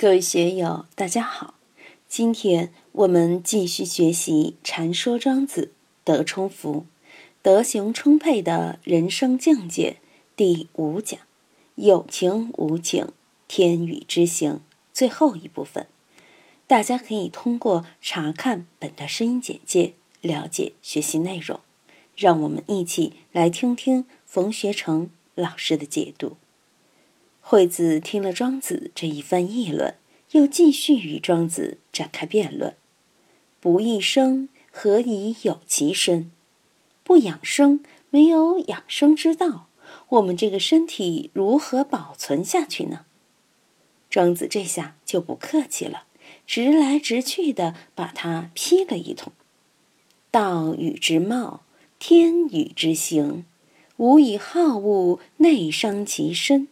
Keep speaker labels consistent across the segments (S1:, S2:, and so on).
S1: 各位学友，大家好！今天我们继续学习《禅说庄子》德充福、德行充沛的人生境界第五讲“有情无情，天与之行”最后一部分。大家可以通过查看本的声音简介了解学习内容。让我们一起来听听冯学成老师的解读。惠子听了庄子这一番议论，又继续与庄子展开辩论：“不益生，何以有其身？不养生，没有养生之道，我们这个身体如何保存下去呢？”庄子这下就不客气了，直来直去的把他批了一通：“道与之貌，天与之行，吾以好恶内伤其身。”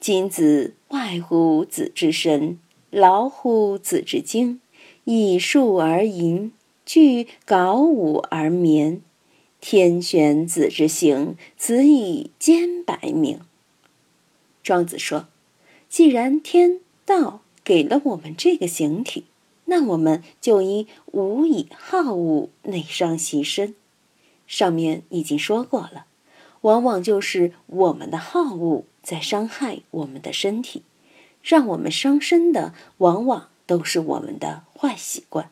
S1: 今子外乎子之身，劳乎子之精，以数而淫，具槁午而眠。天选子之行，子以兼百名。庄子说：“既然天道给了我们这个形体，那我们就应无以好恶内伤其身。上面已经说过了，往往就是我们的好恶。”在伤害我们的身体，让我们伤身的往往都是我们的坏习惯。《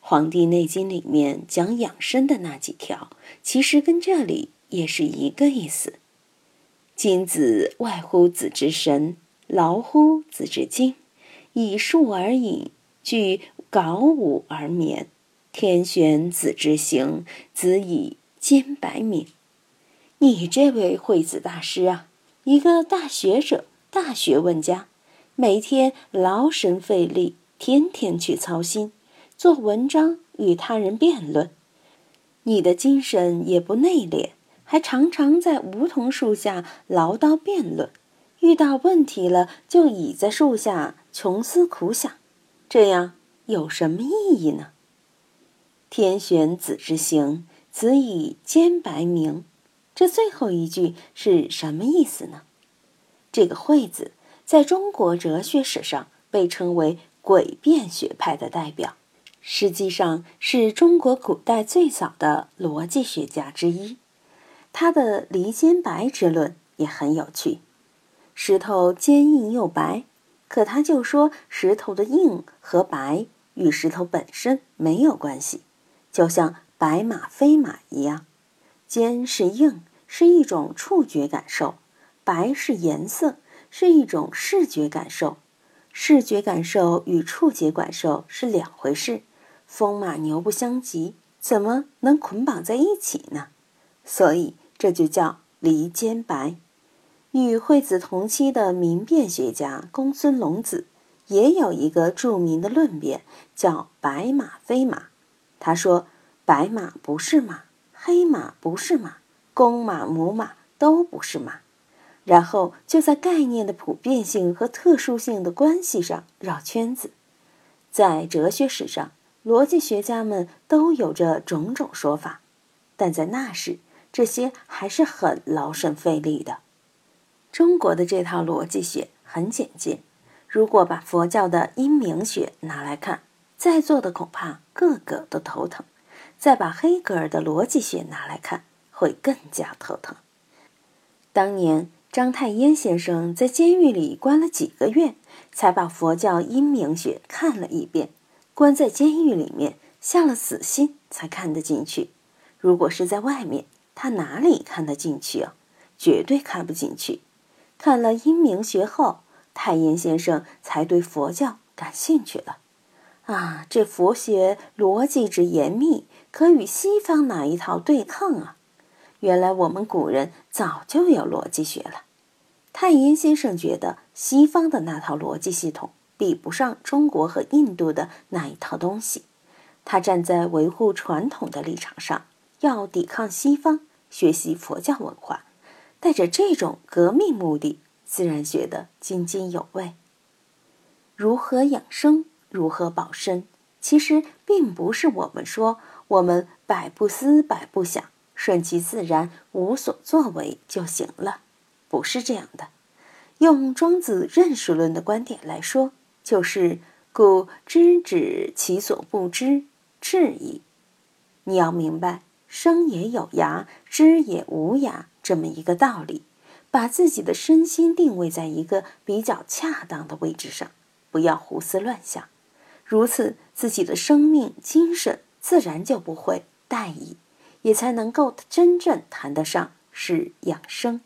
S1: 黄帝内经》里面讲养生的那几条，其实跟这里也是一个意思。今子外乎子之神，劳乎子之精，以数而饮，具槁午而眠。天选子之行，子以兼百敏。你这位惠子大师啊！一个大学者、大学问家，每天劳神费力，天天去操心做文章与他人辩论。你的精神也不内敛，还常常在梧桐树下唠叨辩论。遇到问题了，就倚在树下穷思苦想，这样有什么意义呢？天选子之行，子以兼白名。这最后一句是什么意思呢？这个惠子在中国哲学史上被称为诡辩学派的代表，实际上是中国古代最早的逻辑学家之一。他的离间白之论也很有趣。石头坚硬又白，可他就说石头的硬和白与石头本身没有关系，就像白马非马一样。坚是硬，是一种触觉感受；白是颜色，是一种视觉感受。视觉感受与触觉感受是两回事，风马牛不相及，怎么能捆绑在一起呢？所以这就叫离间白。与惠子同期的明辨学家公孙龙子也有一个著名的论辩，叫“白马非马”。他说：“白马不是马。”黑马不是马，公马母马都不是马，然后就在概念的普遍性和特殊性的关系上绕圈子。在哲学史上，逻辑学家们都有着种种说法，但在那时，这些还是很劳神费力的。中国的这套逻辑学很简洁，如果把佛教的因明学拿来看，在座的恐怕个个都头疼。再把黑格尔的逻辑学拿来看，会更加头疼。当年章太炎先生在监狱里关了几个月，才把佛教因明学看了一遍，关在监狱里面下了死心才看得进去。如果是在外面，他哪里看得进去啊？绝对看不进去。看了因明学后，太炎先生才对佛教感兴趣了。啊，这佛学逻辑之严密。可与西方哪一套对抗啊？原来我们古人早就有逻辑学了。太炎先生觉得西方的那套逻辑系统比不上中国和印度的那一套东西。他站在维护传统的立场上，要抵抗西方，学习佛教文化，带着这种革命目的，自然觉得津津有味。如何养生，如何保身，其实并不是我们说。我们百不思，百不想，顺其自然，无所作为就行了，不是这样的。用庄子认识论的观点来说，就是故知止其所不知，至矣。你要明白“生也有涯，知也无涯”这么一个道理，把自己的身心定位在一个比较恰当的位置上，不要胡思乱想。如此，自己的生命精神自然就不会怠矣，也才能够真正谈得上是养生。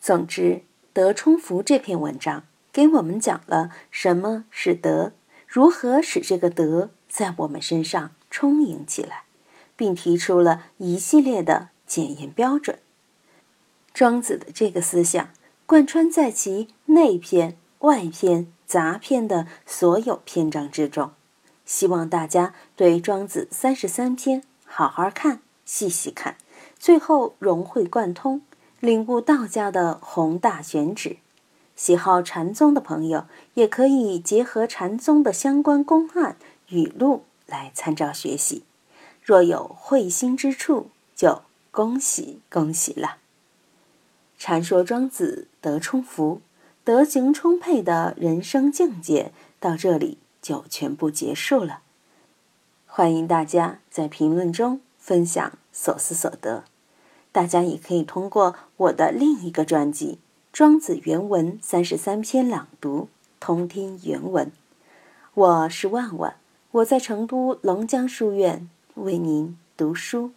S1: 总之，德充福这篇文章给我们讲了什么是德，如何使这个德在我们身上。充盈起来，并提出了一系列的检验标准。庄子的这个思想贯穿在其内篇、外篇、杂篇的所有篇章之中。希望大家对庄子三十三篇好好看、细细看，最后融会贯通，领悟道家的宏大玄旨。喜好禅宗的朋友，也可以结合禅宗的相关公案语录。来参照学习，若有会心之处，就恭喜恭喜了。禅说庄子德充福、德行充沛的人生境界到这里就全部结束了。欢迎大家在评论中分享所思所得。大家也可以通过我的另一个专辑《庄子原文三十三篇朗读》通听原文。我是万万。我在成都龙江书院为您读书。